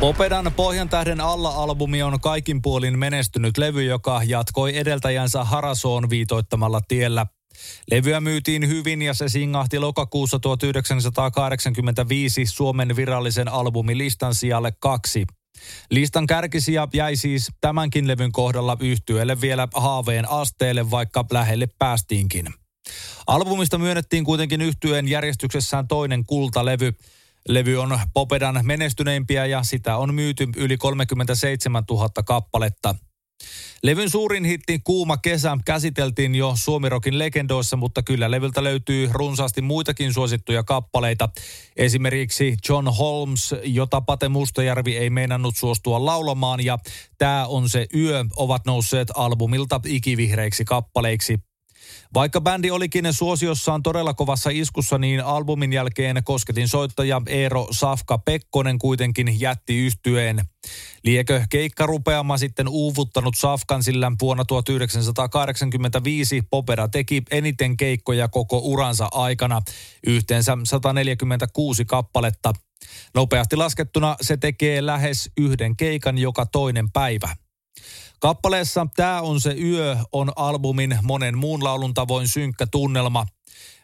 Popedan Pohjan tähden alla-albumi on kaikin puolin menestynyt levy, joka jatkoi edeltäjänsä Harasoon viitoittamalla tiellä. Levyä myytiin hyvin ja se singahti lokakuussa 1985 Suomen virallisen albumilistan sijalle kaksi. Listan kärkisiä jäi siis tämänkin levyn kohdalla yhtyeelle vielä haaveen asteelle, vaikka lähelle päästiinkin. Albumista myönnettiin kuitenkin yhtyeen järjestyksessään toinen kultalevy – Levy on Popedan menestyneimpiä ja sitä on myyty yli 37 000 kappaletta. Levyn suurin hitti Kuuma kesä käsiteltiin jo Suomirokin legendoissa, mutta kyllä levyltä löytyy runsaasti muitakin suosittuja kappaleita. Esimerkiksi John Holmes, jota Pate Mustajärvi ei meinannut suostua laulamaan ja Tää on se yö ovat nousseet albumilta ikivihreiksi kappaleiksi. Vaikka bändi olikin suosiossaan todella kovassa iskussa, niin albumin jälkeen kosketin soittaja Eero Safka Pekkonen kuitenkin jätti yhtyeen. Liekö keikkarupeama sitten uuvuttanut Safkan, sillä vuonna 1985 Popera teki eniten keikkoja koko uransa aikana, yhteensä 146 kappaletta. Nopeasti laskettuna se tekee lähes yhden keikan joka toinen päivä. Kappaleessa Tää on se yö on albumin monen muun laulun tavoin synkkä tunnelma.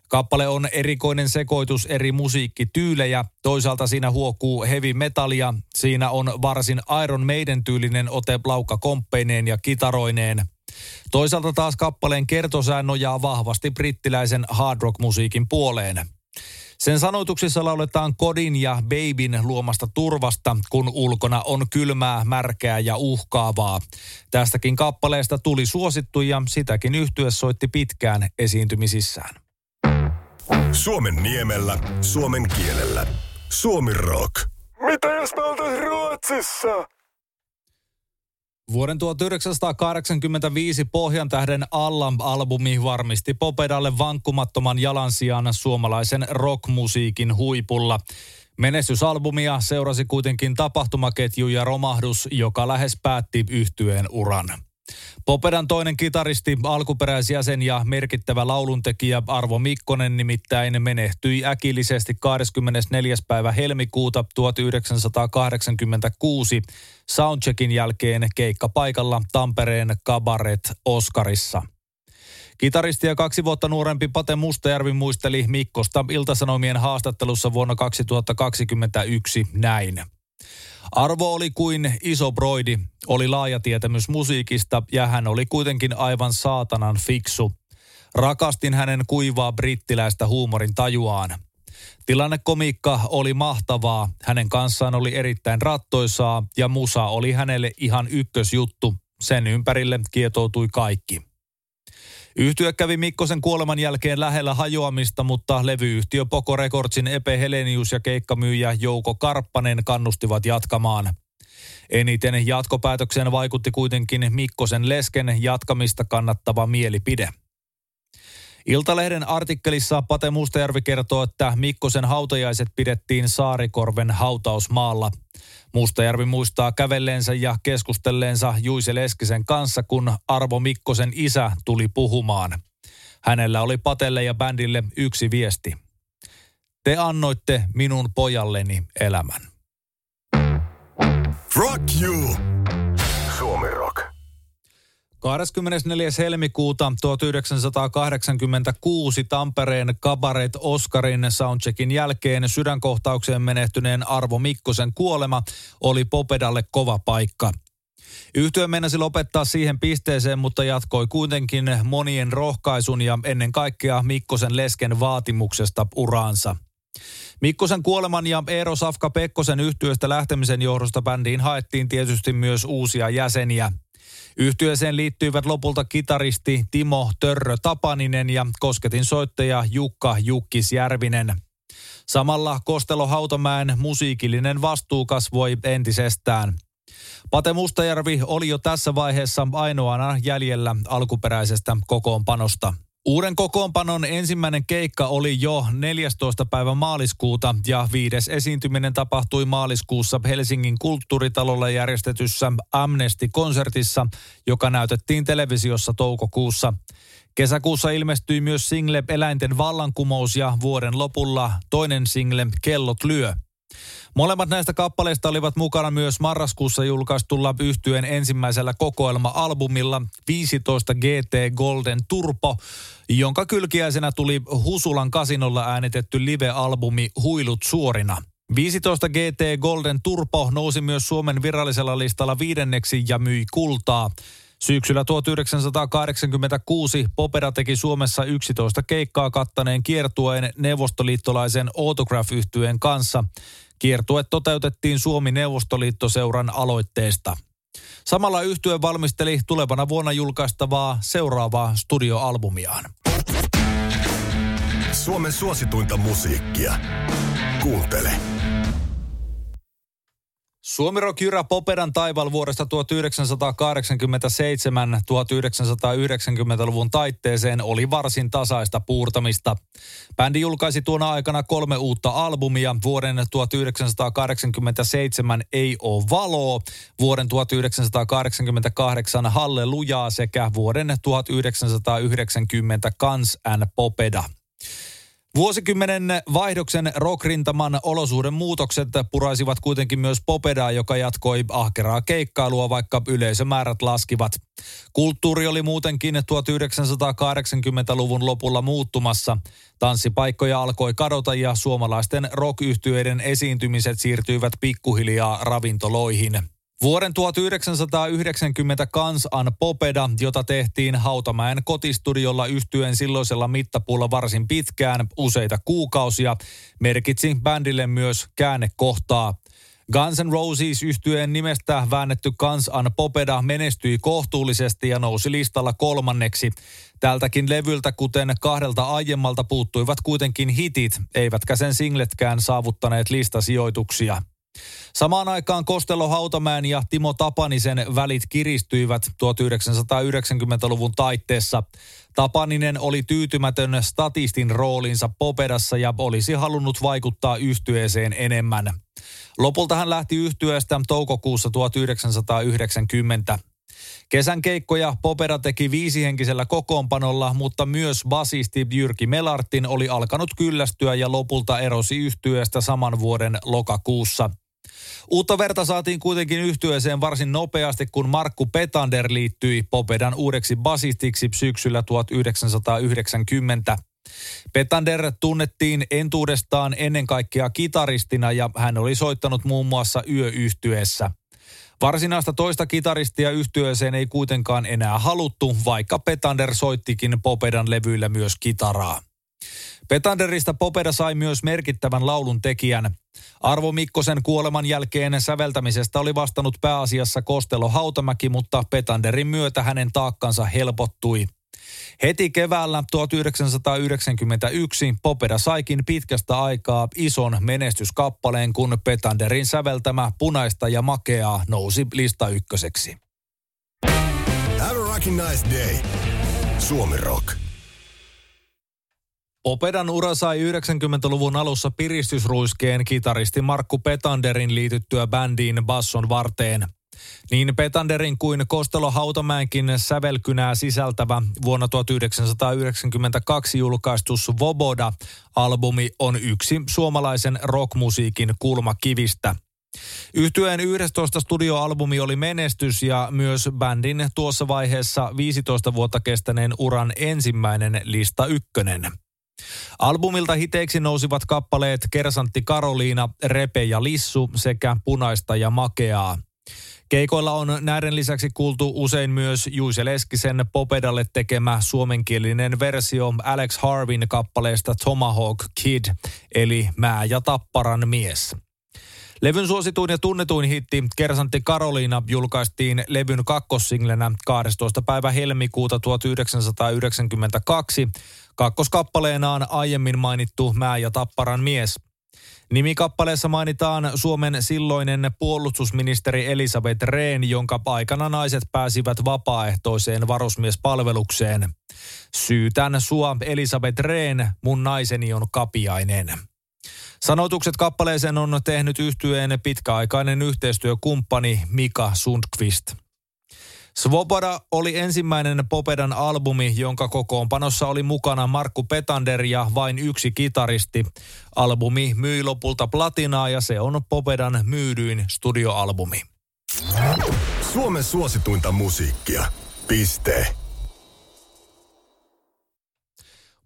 Kappale on erikoinen sekoitus eri musiikkityylejä. Toisaalta siinä huokuu heavy metallia. Siinä on varsin Iron Maiden tyylinen ote komppeineen ja kitaroineen. Toisaalta taas kappaleen kertosään nojaa vahvasti brittiläisen hard rock musiikin puoleen. Sen sanoituksissa lauletaan kodin ja babyn luomasta turvasta, kun ulkona on kylmää, märkää ja uhkaavaa. Tästäkin kappaleesta tuli suosittu ja sitäkin yhtye soitti pitkään esiintymisissään. Suomen niemellä, suomen kielellä. Suomi rock. Mitä jos me Ruotsissa? Vuoden 1985 Pohjan tähden Allam-albumi varmisti Popedalle vankkumattoman jalansijan suomalaisen rockmusiikin huipulla. Menestysalbumia seurasi kuitenkin tapahtumaketju ja romahdus, joka lähes päätti yhtyeen uran. Popedan toinen kitaristi, alkuperäisjäsen ja merkittävä lauluntekijä Arvo Mikkonen nimittäin menehtyi äkillisesti 24. päivä helmikuuta 1986 soundcheckin jälkeen keikkapaikalla Tampereen Kabaret Oskarissa. Kitaristi ja kaksi vuotta nuorempi Pate Mustajärvi muisteli Mikkosta Iltasanomien haastattelussa vuonna 2021 näin. Arvo oli kuin iso broidi, oli laaja tietämys musiikista ja hän oli kuitenkin aivan saatanan fiksu. Rakastin hänen kuivaa brittiläistä huumorin tajuaan. Tilannekomiikka oli mahtavaa, hänen kanssaan oli erittäin rattoisaa ja musa oli hänelle ihan ykkösjuttu. Sen ympärille kietoutui kaikki. Yhtyö kävi Mikkosen kuoleman jälkeen lähellä hajoamista, mutta levyyhtiö Poco Recordsin Epe Helenius ja keikkamyyjä Jouko Karppanen kannustivat jatkamaan. Eniten jatkopäätökseen vaikutti kuitenkin Mikkosen lesken jatkamista kannattava mielipide. Iltalehden artikkelissa Pate Mustajärvi kertoo, että Mikkosen hautajaiset pidettiin Saarikorven hautausmaalla. Mustajärvi muistaa kävelleensä ja keskustelleensa Juise Leskisen kanssa, kun Arvo Mikkosen isä tuli puhumaan. Hänellä oli Patelle ja bändille yksi viesti. Te annoitte minun pojalleni elämän. Rock you! Suomi Rock. 24. helmikuuta 1986 Tampereen Kabaret Oscarin soundcheckin jälkeen sydänkohtaukseen menehtyneen Arvo Mikkosen kuolema oli Popedalle kova paikka. Yhtyö mennäsi lopettaa siihen pisteeseen, mutta jatkoi kuitenkin monien rohkaisun ja ennen kaikkea Mikkosen lesken vaatimuksesta uraansa. Mikkosen kuoleman ja Eero Safka Pekkosen yhtyöstä lähtemisen johdosta bändiin haettiin tietysti myös uusia jäseniä – Yhtyeeseen liittyivät lopulta kitaristi Timo Törrö Tapaninen ja kosketin soittaja Jukka Jukkis Järvinen. Samalla Kostelo Hautamäen musiikillinen vastuu kasvoi entisestään. Pate Mustajärvi oli jo tässä vaiheessa ainoana jäljellä alkuperäisestä kokoonpanosta. Uuden kokoonpanon ensimmäinen keikka oli jo 14. päivä maaliskuuta ja viides esiintyminen tapahtui maaliskuussa Helsingin kulttuuritalolla järjestetyssä Amnesty-konsertissa, joka näytettiin televisiossa toukokuussa. Kesäkuussa ilmestyi myös single Eläinten vallankumous ja vuoden lopulla toinen single Kellot lyö. Molemmat näistä kappaleista olivat mukana myös marraskuussa julkaistulla yhtyen ensimmäisellä kokoelma-albumilla 15 GT Golden Turbo, jonka kylkiäisenä tuli Husulan kasinolla äänitetty live-albumi Huilut suorina. 15 GT Golden Turbo nousi myös Suomen virallisella listalla viidenneksi ja myi kultaa. Syksyllä 1986 Popera teki Suomessa 11 keikkaa kattaneen kiertueen neuvostoliittolaisen autograph yhtyeen kanssa. Kiertue toteutettiin Suomi-Neuvostoliittoseuran aloitteesta. Samalla yhtye valmisteli tulevana vuonna julkaistavaa seuraavaa studioalbumiaan. Suomen suosituinta musiikkia. Kuuntele. Suomirok Jyrä Popedan taival vuodesta 1987 1990-luvun taitteeseen oli varsin tasaista puurtamista. Bändi julkaisi tuona aikana kolme uutta albumia. Vuoden 1987 Ei oo valoo, vuoden 1988 Hallelujaa sekä vuoden 1990 Kans and Popeda. Vuosikymmenen vaihdoksen rockrintaman olosuuden muutokset puraisivat kuitenkin myös Popedaa, joka jatkoi ahkeraa keikkailua, vaikka yleisömäärät laskivat. Kulttuuri oli muutenkin 1980-luvun lopulla muuttumassa. Tanssipaikkoja alkoi kadota ja suomalaisten rock esiintymiset siirtyivät pikkuhiljaa ravintoloihin. Vuoden 1990 Kans An Popeda, jota tehtiin Hautamäen kotistudiolla yhtyen silloisella mittapuulla varsin pitkään, useita kuukausia, merkitsi bändille myös käännekohtaa. Guns N' Roses yhtyeen nimestä väännetty Guns An Popeda menestyi kohtuullisesti ja nousi listalla kolmanneksi. Tältäkin levyltä, kuten kahdelta aiemmalta, puuttuivat kuitenkin hitit, eivätkä sen singletkään saavuttaneet listasijoituksia. Samaan aikaan Kostelo Hautamäen ja Timo Tapanisen välit kiristyivät 1990-luvun taitteessa. Tapaninen oli tyytymätön statistin roolinsa Popedassa ja olisi halunnut vaikuttaa yhtyeeseen enemmän. Lopulta hän lähti yhtyeestä toukokuussa 1990. Kesän keikkoja Popera teki viisihenkisellä kokoonpanolla, mutta myös basisti Jyrki Melartin oli alkanut kyllästyä ja lopulta erosi yhtyeestä saman vuoden lokakuussa – Uutta verta saatiin kuitenkin yhtyeeseen varsin nopeasti, kun Markku Petander liittyi Popedan uudeksi basistiksi syksyllä 1990. Petander tunnettiin entuudestaan ennen kaikkea kitaristina ja hän oli soittanut muun muassa yöyhtyeessä. Varsinaista toista kitaristia yhtyeeseen ei kuitenkaan enää haluttu, vaikka Petander soittikin Popedan levyillä myös kitaraa. Petanderista Popeda sai myös merkittävän laulun tekijän. Arvo Mikkosen kuoleman jälkeen säveltämisestä oli vastannut pääasiassa Kostelo Hautamäki, mutta Petanderin myötä hänen taakkansa helpottui. Heti keväällä 1991 Popeda saikin pitkästä aikaa ison menestyskappaleen, kun Petanderin säveltämä Punaista ja makeaa nousi lista ykköseksi. Have a nice day. Suomi Rock. Opedan ura sai 90-luvun alussa piristysruiskeen kitaristi Markku Petanderin liityttyä bändiin basson varteen. Niin Petanderin kuin Kostelo Hautamäenkin sävelkynää sisältävä vuonna 1992 julkaistu Svoboda-albumi on yksi suomalaisen rockmusiikin kulmakivistä. Yhtyeen 11 studioalbumi oli menestys ja myös bändin tuossa vaiheessa 15 vuotta kestäneen uran ensimmäinen lista ykkönen. Albumilta hiteiksi nousivat kappaleet Kersantti Karoliina, Repe ja Lissu sekä Punaista ja Makeaa. Keikoilla on näiden lisäksi kuultu usein myös Juise Leskisen Popedalle tekemä suomenkielinen versio Alex Harvin kappaleesta Tomahawk Kid, eli Mää ja Tapparan mies. Levyn suosituin ja tunnetuin hitti Kersantti Karoliina julkaistiin levyn kakkossinglenä 12. päivä helmikuuta 1992 Kakkoskappaleenaan aiemmin mainittu Mää ja Tapparan mies. Nimikappaleessa mainitaan Suomen silloinen puolustusministeri Elisabeth Rehn, jonka aikana naiset pääsivät vapaaehtoiseen varusmiespalvelukseen. Syytän sua Elisabeth Rehn, mun naiseni on kapiainen. Sanotukset kappaleeseen on tehnyt yhtyeen pitkäaikainen yhteistyökumppani Mika Sundqvist. Svoboda oli ensimmäinen Popedan albumi, jonka kokoonpanossa oli mukana Markku Petander ja vain yksi kitaristi. Albumi myi lopulta platinaa ja se on Popedan myydyin studioalbumi. Suomen suosituinta musiikkia. Piste.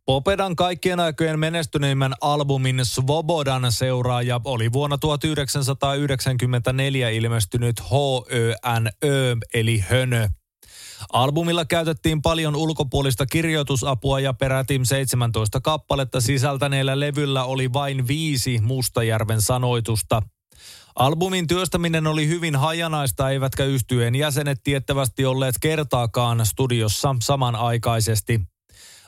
Popedan kaikkien aikojen menestyneimmän albumin Svobodan seuraaja oli vuonna 1994 ilmestynyt HÖNÖ eli Hönö. Albumilla käytettiin paljon ulkopuolista kirjoitusapua ja peräti 17 kappaletta sisältäneellä levyllä oli vain viisi Mustajärven sanoitusta. Albumin työstäminen oli hyvin hajanaista, eivätkä yhtyeen jäsenet tiettävästi olleet kertaakaan studiossa samanaikaisesti.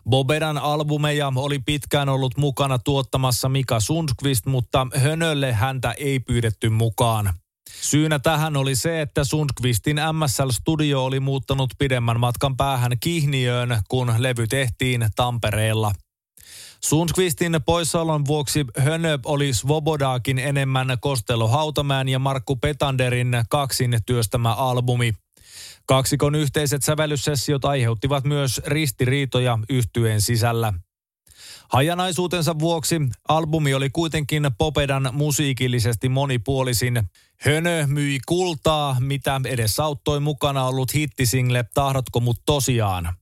Bobedan albumeja oli pitkään ollut mukana tuottamassa Mika Sundqvist, mutta Hönölle häntä ei pyydetty mukaan. Syynä tähän oli se, että Sundqvistin MSL-studio oli muuttanut pidemmän matkan päähän Kihniöön, kun levy tehtiin Tampereella. Sundqvistin poissaolon vuoksi Hönö oli Svobodaakin enemmän Kostelo Hautamäen ja Markku Petanderin kaksin työstämä albumi – Kaksikon yhteiset sävellyssessiot aiheuttivat myös ristiriitoja yhtyeen sisällä. Hajanaisuutensa vuoksi albumi oli kuitenkin Popedan musiikillisesti monipuolisin. Hönö myi kultaa, mitä edesauttoi mukana ollut hittisingle Tahdotko mut tosiaan.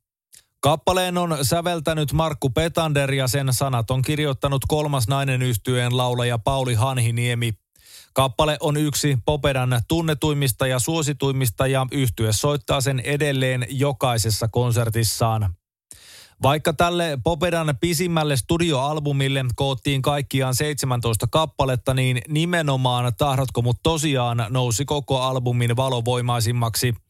Kappaleen on säveltänyt Markku Petander ja sen sanat on kirjoittanut kolmas nainen yhtyeen laulaja Pauli Hanhiniemi. Kappale on yksi Popedan tunnetuimmista ja suosituimmista ja yhtye soittaa sen edelleen jokaisessa konsertissaan. Vaikka tälle Popedan pisimmälle studioalbumille koottiin kaikkiaan 17 kappaletta, niin nimenomaan Tahdotko mut tosiaan nousi koko albumin valovoimaisimmaksi –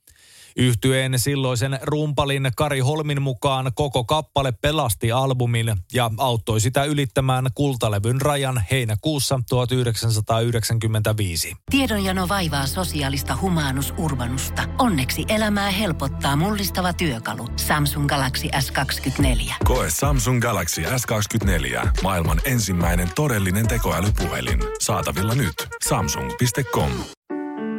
Yhtyeen silloisen rumpalin Kari Holmin mukaan koko kappale pelasti albumin ja auttoi sitä ylittämään kultalevyn rajan heinäkuussa 1995. Tiedonjano vaivaa sosiaalista humanus urbanusta. Onneksi elämää helpottaa mullistava työkalu. Samsung Galaxy S24. Koe Samsung Galaxy S24. Maailman ensimmäinen todellinen tekoälypuhelin. Saatavilla nyt. Samsung.com.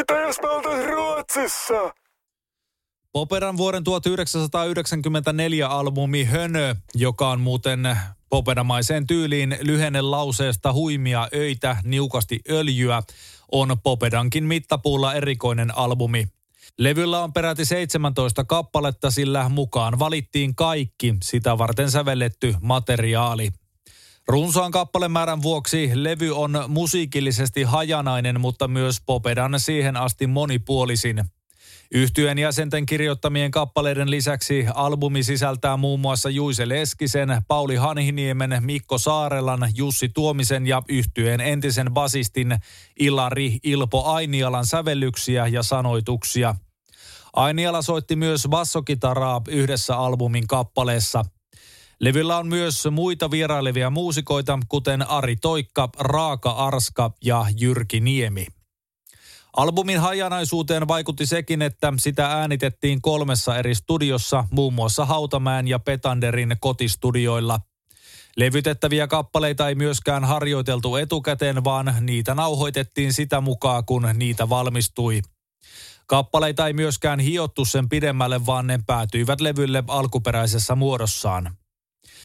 Mitä jos me oltais Ruotsissa? Popedan vuoden 1994 albumi Hönö, joka on muuten popedamaiseen tyyliin lyhenne lauseesta huimia öitä, niukasti öljyä, on Popedankin mittapuulla erikoinen albumi. Levyllä on peräti 17 kappaletta, sillä mukaan valittiin kaikki sitä varten sävelletty materiaali. Runsaan kappalemäärän vuoksi levy on musiikillisesti hajanainen, mutta myös Popedan siihen asti monipuolisin. Yhtyeen jäsenten kirjoittamien kappaleiden lisäksi albumi sisältää muun muassa Juise Leskisen, Pauli Hanhiniemen, Mikko Saarelan, Jussi Tuomisen ja yhtyeen entisen basistin Ilari Ilpo Ainialan sävellyksiä ja sanoituksia. Ainiala soitti myös bassokitaraa yhdessä albumin kappaleessa – Levyllä on myös muita vierailevia muusikoita, kuten Ari Toikka, Raaka Arska ja Jyrki Niemi. Albumin hajanaisuuteen vaikutti sekin, että sitä äänitettiin kolmessa eri studiossa, muun muassa Hautamäen ja Petanderin kotistudioilla. Levytettäviä kappaleita ei myöskään harjoiteltu etukäteen, vaan niitä nauhoitettiin sitä mukaan, kun niitä valmistui. Kappaleita ei myöskään hiottu sen pidemmälle, vaan ne päätyivät levylle alkuperäisessä muodossaan.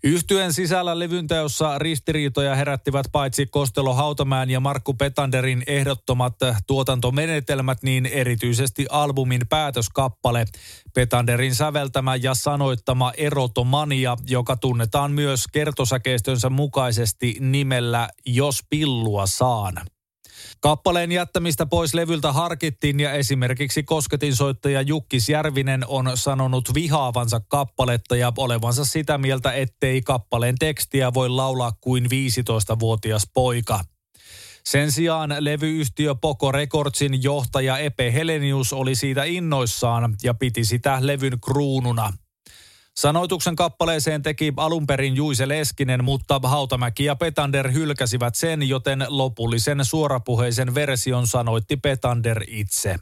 Yhtyen sisällä levynteossa ristiriitoja herättivät paitsi Kostelo Hautamäen ja Markku Petanderin ehdottomat tuotantomenetelmät, niin erityisesti albumin päätöskappale, Petanderin säveltämä ja sanoittama Erotomania, joka tunnetaan myös kertosäkeistönsä mukaisesti nimellä Jos pillua saan. Kappaleen jättämistä pois levyltä harkittiin ja esimerkiksi kosketinsoittaja Jukkis Järvinen on sanonut vihaavansa kappaletta ja olevansa sitä mieltä, ettei kappaleen tekstiä voi laulaa kuin 15-vuotias poika. Sen sijaan levyyhtiö Poco Recordsin johtaja Epe Helenius oli siitä innoissaan ja piti sitä levyn kruununa – Sanoituksen kappaleeseen teki alun perin Juise Leskinen, mutta Hautamäki ja Petander hylkäsivät sen, joten lopullisen suorapuheisen version sanoitti Petander itse.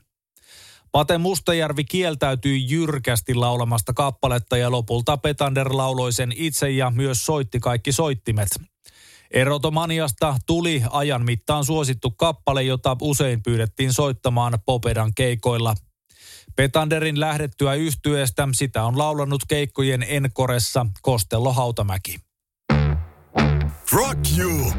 Pate Mustajärvi kieltäytyi jyrkästi laulamasta kappaletta ja lopulta Petander lauloi sen itse ja myös soitti kaikki soittimet. Erotomaniasta tuli ajan mittaan suosittu kappale, jota usein pyydettiin soittamaan Popedan keikoilla – Petanderin lähdettyä yhtyeestä sitä on laulanut keikkojen enkoressa Kostello Hautamäki. Rock you!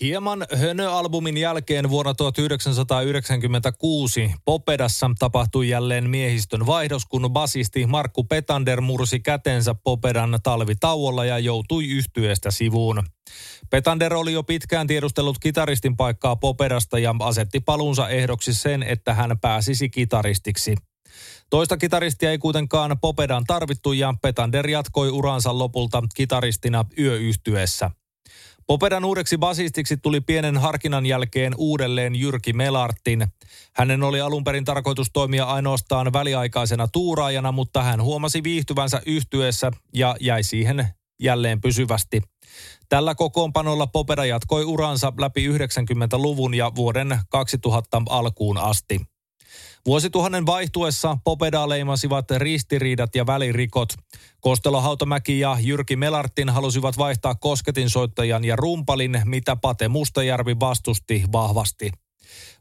Hieman Hönö-albumin jälkeen vuonna 1996 Popedassa tapahtui jälleen miehistön vaihdos, kun basisti Markku Petander mursi kätensä Popedan talvitauolla ja joutui yhtyeestä sivuun. Petander oli jo pitkään tiedustellut kitaristin paikkaa Popedasta ja asetti paluunsa ehdoksi sen, että hän pääsisi kitaristiksi. Toista kitaristia ei kuitenkaan Popedan tarvittu ja Petander jatkoi uransa lopulta kitaristina yöyhtyessä. Popedan uudeksi basistiksi tuli pienen harkinnan jälkeen uudelleen Jyrki Melartin. Hänen oli alun perin tarkoitus toimia ainoastaan väliaikaisena tuuraajana, mutta hän huomasi viihtyvänsä yhtyessä ja jäi siihen jälleen pysyvästi. Tällä kokoonpanolla Popeda jatkoi uransa läpi 90-luvun ja vuoden 2000 alkuun asti. Vuosituhannen vaihtuessa Popedaa leimasivat ristiriidat ja välirikot. Kostelo Hautamäki ja Jyrki Melartin halusivat vaihtaa kosketinsoittajan ja rumpalin, mitä Pate Mustajärvi vastusti vahvasti.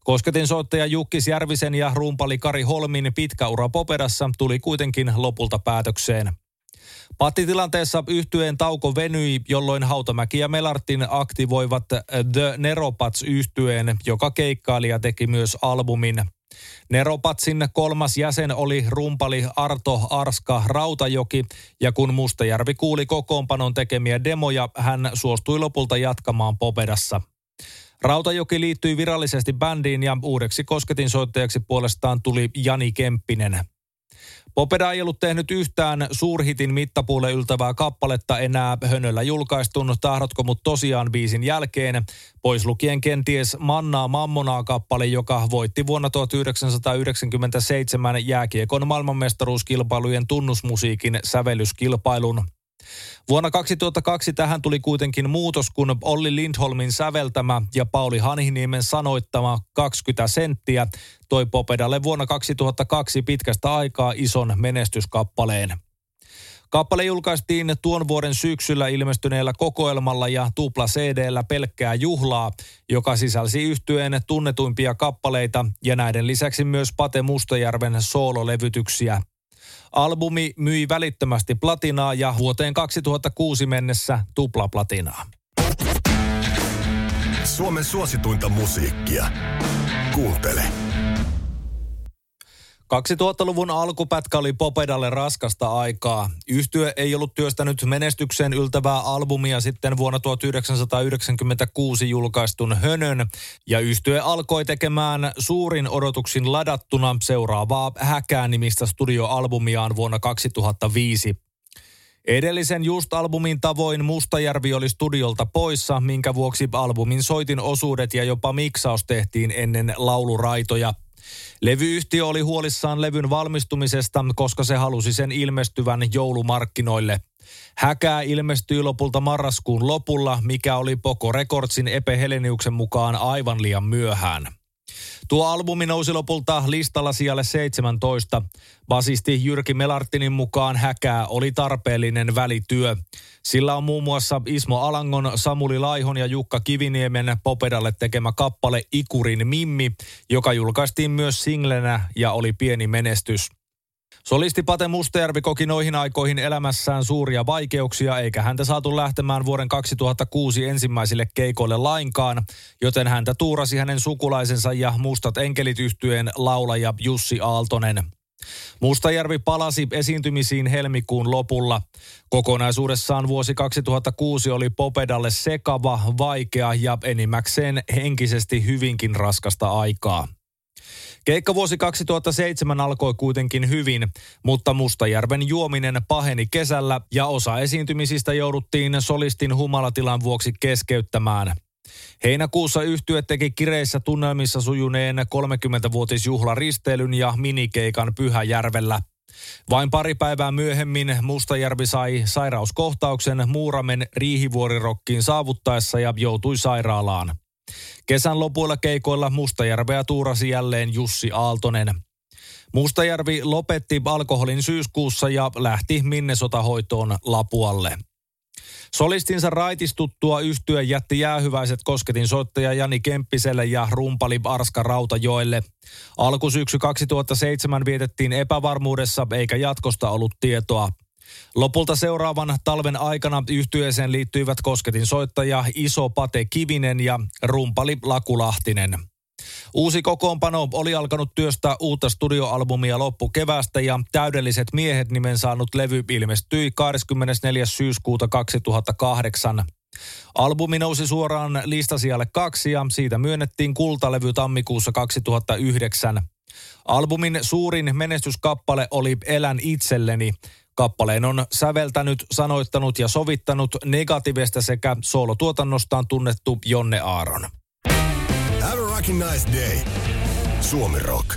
Kosketinsoittaja Jukkis Järvisen ja rumpali Kari Holmin pitkä ura Popedassa tuli kuitenkin lopulta päätökseen. Pattitilanteessa yhtyeen tauko venyi, jolloin Hautamäki ja Melartin aktivoivat The Neropats yhtyeen, joka keikkaili ja teki myös albumin. Neropatsin kolmas jäsen oli rumpali Arto Arska Rautajoki, ja kun Mustajärvi kuuli kokoonpanon tekemiä demoja, hän suostui lopulta jatkamaan Popedassa. Rautajoki liittyi virallisesti bändiin ja uudeksi kosketinsoittajaksi puolestaan tuli Jani Kemppinen. Popeda ei ollut tehnyt yhtään suurhitin mittapuulle yltävää kappaletta enää hönöllä julkaistun Tahdotko mut tosiaan biisin jälkeen, pois lukien kenties Mannaa Mammonaa kappale, joka voitti vuonna 1997 jääkiekon maailmanmestaruuskilpailujen tunnusmusiikin sävellyskilpailun. Vuonna 2002 tähän tuli kuitenkin muutos, kun Olli Lindholmin säveltämä ja Pauli Haniniemen sanoittama 20 senttiä toi Popedalle vuonna 2002 pitkästä aikaa ison menestyskappaleen. Kappale julkaistiin tuon vuoden syksyllä ilmestyneellä kokoelmalla ja tupla CD-llä pelkkää juhlaa, joka sisälsi yhtyeen tunnetuimpia kappaleita ja näiden lisäksi myös Pate Mustajärven soololevytyksiä. Albumi myi välittömästi platinaa ja vuoteen 2006 mennessä tuplaplatinaa. Suomen suosituinta musiikkia. Kuuntele. 2000-luvun alkupätkä oli Popedalle raskasta aikaa. Yhtye ei ollut työstänyt menestykseen yltävää albumia sitten vuonna 1996 julkaistun Hönön, ja yhtye alkoi tekemään suurin odotuksin ladattuna seuraavaa Häkää nimistä studioalbumiaan vuonna 2005. Edellisen Just-albumin tavoin Mustajärvi oli studiolta poissa, minkä vuoksi albumin soitin osuudet ja jopa miksaus tehtiin ennen lauluraitoja – Levyyhtiö oli huolissaan levyn valmistumisesta, koska se halusi sen ilmestyvän joulumarkkinoille. Häkää ilmestyi lopulta marraskuun lopulla, mikä oli Poco Recordsin Epe Heleniuksen mukaan aivan liian myöhään. Tuo albumi nousi lopulta listalla siellä 17. Basisti Jyrki Melartinin mukaan häkää oli tarpeellinen välityö. Sillä on muun muassa Ismo Alangon, Samuli Laihon ja Jukka Kiviniemen Popedalle tekemä kappale Ikurin Mimmi, joka julkaistiin myös singlenä ja oli pieni menestys. Solisti Pate Mustajärvi koki noihin aikoihin elämässään suuria vaikeuksia, eikä häntä saatu lähtemään vuoden 2006 ensimmäisille keikoille lainkaan, joten häntä tuurasi hänen sukulaisensa ja Mustat enkelit yhtyeen laulaja Jussi Aaltonen. Mustajärvi palasi esiintymisiin helmikuun lopulla. Kokonaisuudessaan vuosi 2006 oli Popedalle sekava, vaikea ja enimmäkseen henkisesti hyvinkin raskasta aikaa. Keikkavuosi 2007 alkoi kuitenkin hyvin, mutta Mustajärven juominen paheni kesällä ja osa esiintymisistä jouduttiin solistin humalatilan vuoksi keskeyttämään. Heinäkuussa yhtye teki kireissä tunnelmissa sujuneen 30-vuotisjuhlaristeilyn ja minikeikan Pyhäjärvellä. Vain pari päivää myöhemmin Mustajärvi sai sairauskohtauksen Muuramen riihivuorirokkiin saavuttaessa ja joutui sairaalaan. Kesän lopuilla keikoilla Mustajärveä tuurasi jälleen Jussi Aaltonen. Mustajärvi lopetti alkoholin syyskuussa ja lähti Minnesota-hoitoon Lapualle. Solistinsa raitistuttua yhtyä jätti jäähyväiset kosketin soittaja Jani Kemppiselle ja rumpali Arska Rautajoelle. Alkusyksy 2007 vietettiin epävarmuudessa eikä jatkosta ollut tietoa. Lopulta seuraavan talven aikana yhtyeeseen liittyivät kosketin soittaja Iso Pate Kivinen ja rumpali Lakulahtinen. Uusi kokoonpano oli alkanut työstää uutta studioalbumia loppukevästä ja Täydelliset miehet nimen saanut levy ilmestyi 24. syyskuuta 2008. Albumi nousi suoraan listasijalle kaksi ja siitä myönnettiin kultalevy tammikuussa 2009. Albumin suurin menestyskappale oli Elän itselleni. Kappaleen on säveltänyt, sanoittanut ja sovittanut negatiivista sekä soolotuotannostaan tunnettu Jonne Aaron. Have a nice day. Suomi Rock.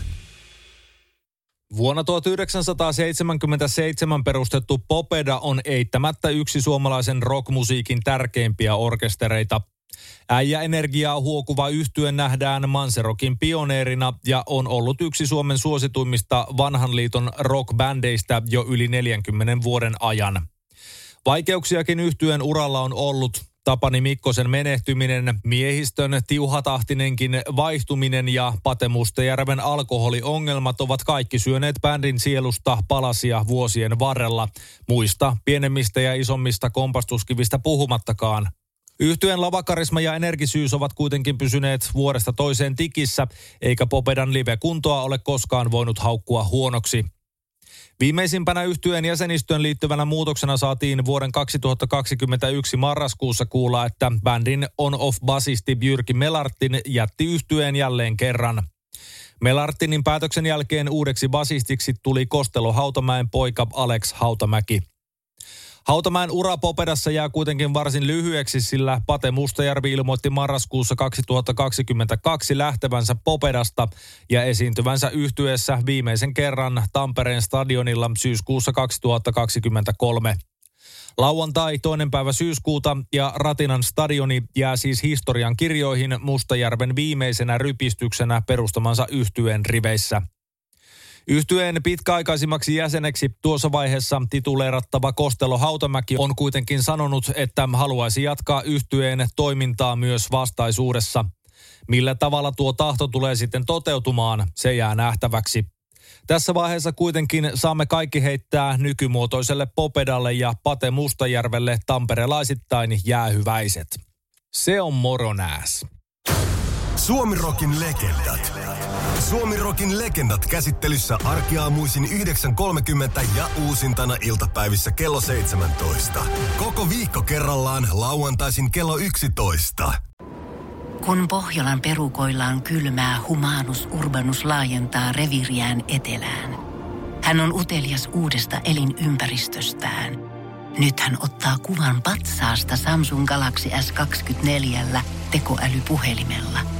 Vuonna 1977 perustettu Popeda on eittämättä yksi suomalaisen rockmusiikin tärkeimpiä orkestereita. Äijä-energiaa huokuva yhtye nähdään Manserokin pioneerina ja on ollut yksi Suomen suosituimmista vanhan liiton rockbändeistä jo yli 40 vuoden ajan. Vaikeuksiakin yhtyen uralla on ollut. Tapani Mikkosen menehtyminen, miehistön tiuhatahtinenkin vaihtuminen ja Pate Mustajärven alkoholiongelmat ovat kaikki syöneet bändin sielusta palasia vuosien varrella. Muista pienemmistä ja isommista kompastuskivistä puhumattakaan. Yhtyeen lavakarisma ja energisyys ovat kuitenkin pysyneet vuodesta toiseen tikissä, eikä Popedan live-kuntoa ole koskaan voinut haukkua huonoksi. Viimeisimpänä yhtyeen jäsenistön liittyvänä muutoksena saatiin vuoden 2021 marraskuussa kuulla, että bändin on-off-basisti Jyrki Melartin jätti yhtyeen jälleen kerran. Melartinin päätöksen jälkeen uudeksi basistiksi tuli Kostelo Hautamäen poika Alex Hautamäki. Hautamäen ura Popedassa jää kuitenkin varsin lyhyeksi, sillä Pate Mustajärvi ilmoitti marraskuussa 2022 lähtevänsä Popedasta ja esiintyvänsä yhtyessä viimeisen kerran Tampereen stadionilla syyskuussa 2023. Lauantai toinen päivä syyskuuta ja Ratinan stadioni jää siis historian kirjoihin Mustajärven viimeisenä rypistyksenä perustamansa yhtyeen riveissä. Yhtyeen pitkäaikaisimmaksi jäseneksi tuossa vaiheessa tituleerattava Kostelo Hautamäki on kuitenkin sanonut, että haluaisi jatkaa yhtyeen toimintaa myös vastaisuudessa. Millä tavalla tuo tahto tulee sitten toteutumaan, se jää nähtäväksi. Tässä vaiheessa kuitenkin saamme kaikki heittää nykymuotoiselle Popedalle ja Pate Mustajärvelle tamperelaisittain jäähyväiset. Se on moronääs. Suomirokin legendat. Suomirokin legendat käsittelyssä arkiaamuisin 9.30 ja uusintana iltapäivissä kello 17. Koko viikko kerrallaan lauantaisin kello 11. Kun Pohjolan perukoillaan kylmää, humanus urbanus laajentaa reviriään etelään. Hän on utelias uudesta elinympäristöstään. Nyt hän ottaa kuvan patsaasta Samsung Galaxy S24 tekoälypuhelimella –